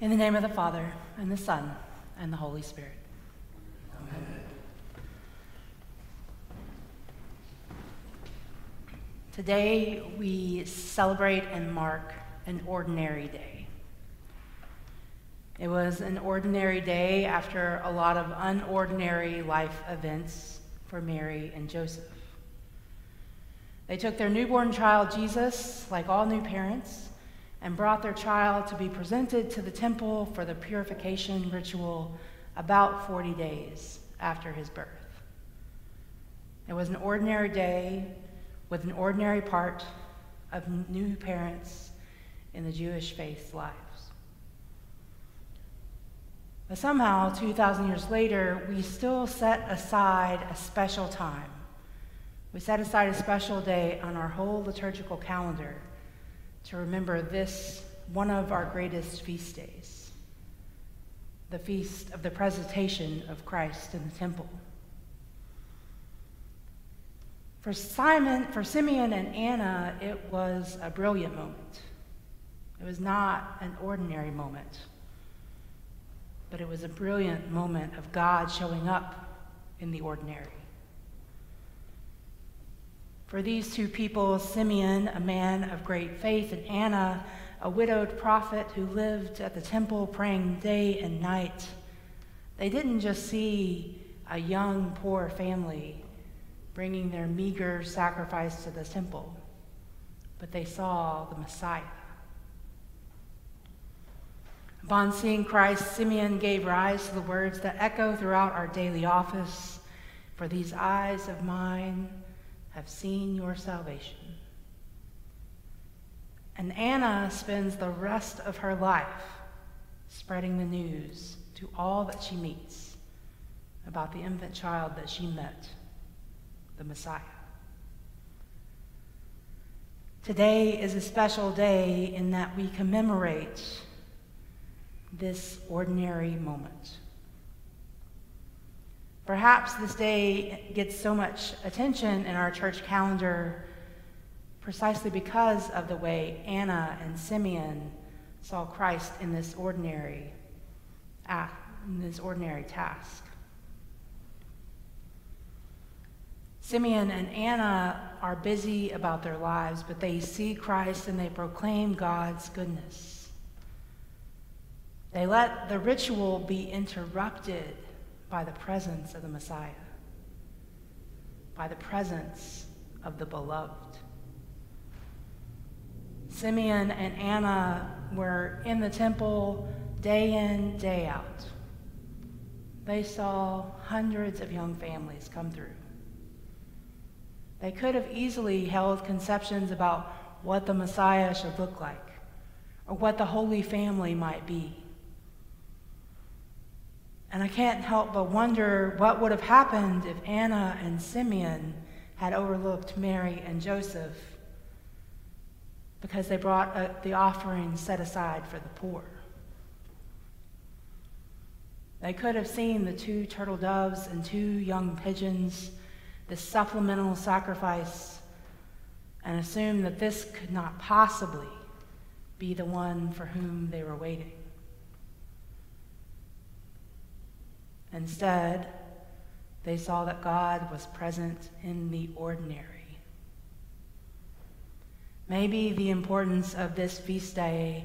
In the name of the Father, and the Son, and the Holy Spirit. Amen. Today we celebrate and mark an ordinary day. It was an ordinary day after a lot of unordinary life events for Mary and Joseph. They took their newborn child Jesus, like all new parents, and brought their child to be presented to the temple for the purification ritual about 40 days after his birth. It was an ordinary day with an ordinary part of new parents in the Jewish faith's lives. But somehow, 2,000 years later, we still set aside a special time. We set aside a special day on our whole liturgical calendar to remember this, one of our greatest feast days, the feast of the presentation of Christ in the temple. For Simon, for Simeon and Anna, it was a brilliant moment. It was not an ordinary moment, but it was a brilliant moment of God showing up in the ordinary. For these two people, Simeon, a man of great faith, and Anna, a widowed prophet who lived at the temple praying day and night, they didn't just see a young, poor family bringing their meager sacrifice to the temple, but they saw the Messiah. Upon seeing Christ, Simeon gave rise to the words that echo throughout our daily office For these eyes of mine have seen your salvation. And Anna spends the rest of her life spreading the news to all that she meets about the infant child that she met, the Messiah. Today is a special day in that we commemorate this ordinary moment. Perhaps this day gets so much attention in our church calendar precisely because of the way Anna and Simeon saw Christ in this ordinary act, in this ordinary task. Simeon and Anna are busy about their lives, but they see Christ and they proclaim God's goodness. They let the ritual be interrupted by the presence of the Messiah, by the presence of the beloved. Simeon and Anna were in the temple day in, day out. They saw hundreds of young families come through. They could have easily held conceptions about what the Messiah should look like or what the Holy Family might be. And I can't help but wonder what would have happened if Anna and Simeon had overlooked Mary and Joseph because they brought a, the offering set aside for the poor. They could have seen the two turtle doves and two young pigeons, the supplemental sacrifice, and assumed that this could not possibly be the one for whom they were waiting. Instead, they saw that God was present in the ordinary. Maybe the importance of this feast day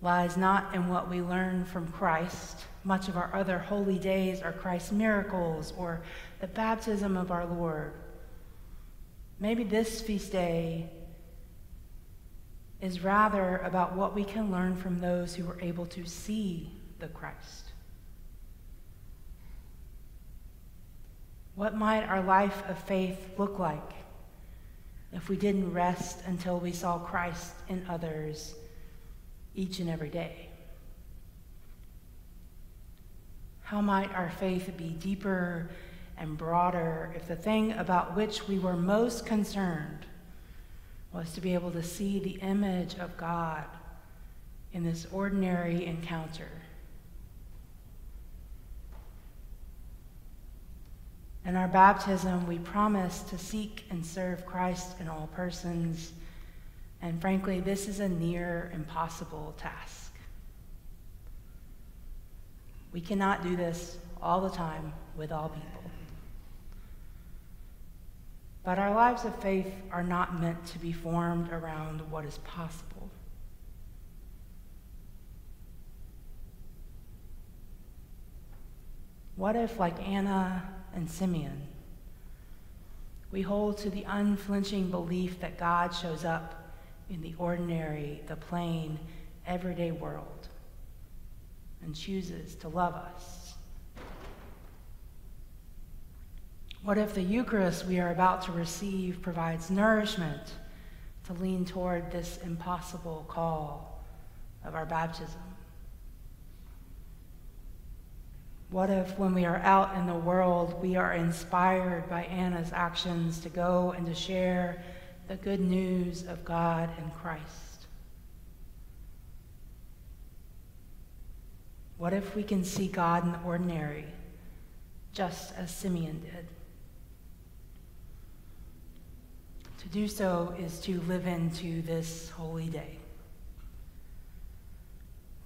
lies not in what we learn from Christ. Much of our other holy days are Christ's miracles or the baptism of our Lord. Maybe this feast day is rather about what we can learn from those who were able to see the Christ. What might our life of faith look like if we didn't rest until we saw Christ in others each and every day? How might our faith be deeper and broader if the thing about which we were most concerned was to be able to see the image of God in this ordinary encounter? In our baptism, we promise to seek and serve Christ in all persons. And frankly, this is a near impossible task. We cannot do this all the time with all people. But our lives of faith are not meant to be formed around what is possible. What if, like Anna and Simeon, we hold to the unflinching belief that God shows up in the ordinary, the plain, everyday world and chooses to love us? What if the Eucharist we are about to receive provides nourishment to lean toward this impossible call of our baptism? What if, when we are out in the world, we are inspired by Anna's actions to go and to share the good news of God and Christ? What if we can see God in the ordinary, just as Simeon did? To do so is to live into this holy day.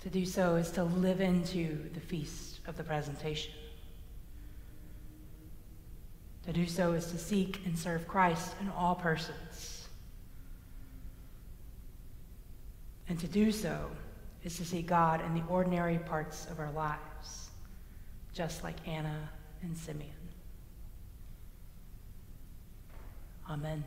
To do so is to live into the feast of the presentation. To do so is to seek and serve Christ in all persons. And to do so is to see God in the ordinary parts of our lives, just like Anna and Simeon. Amen.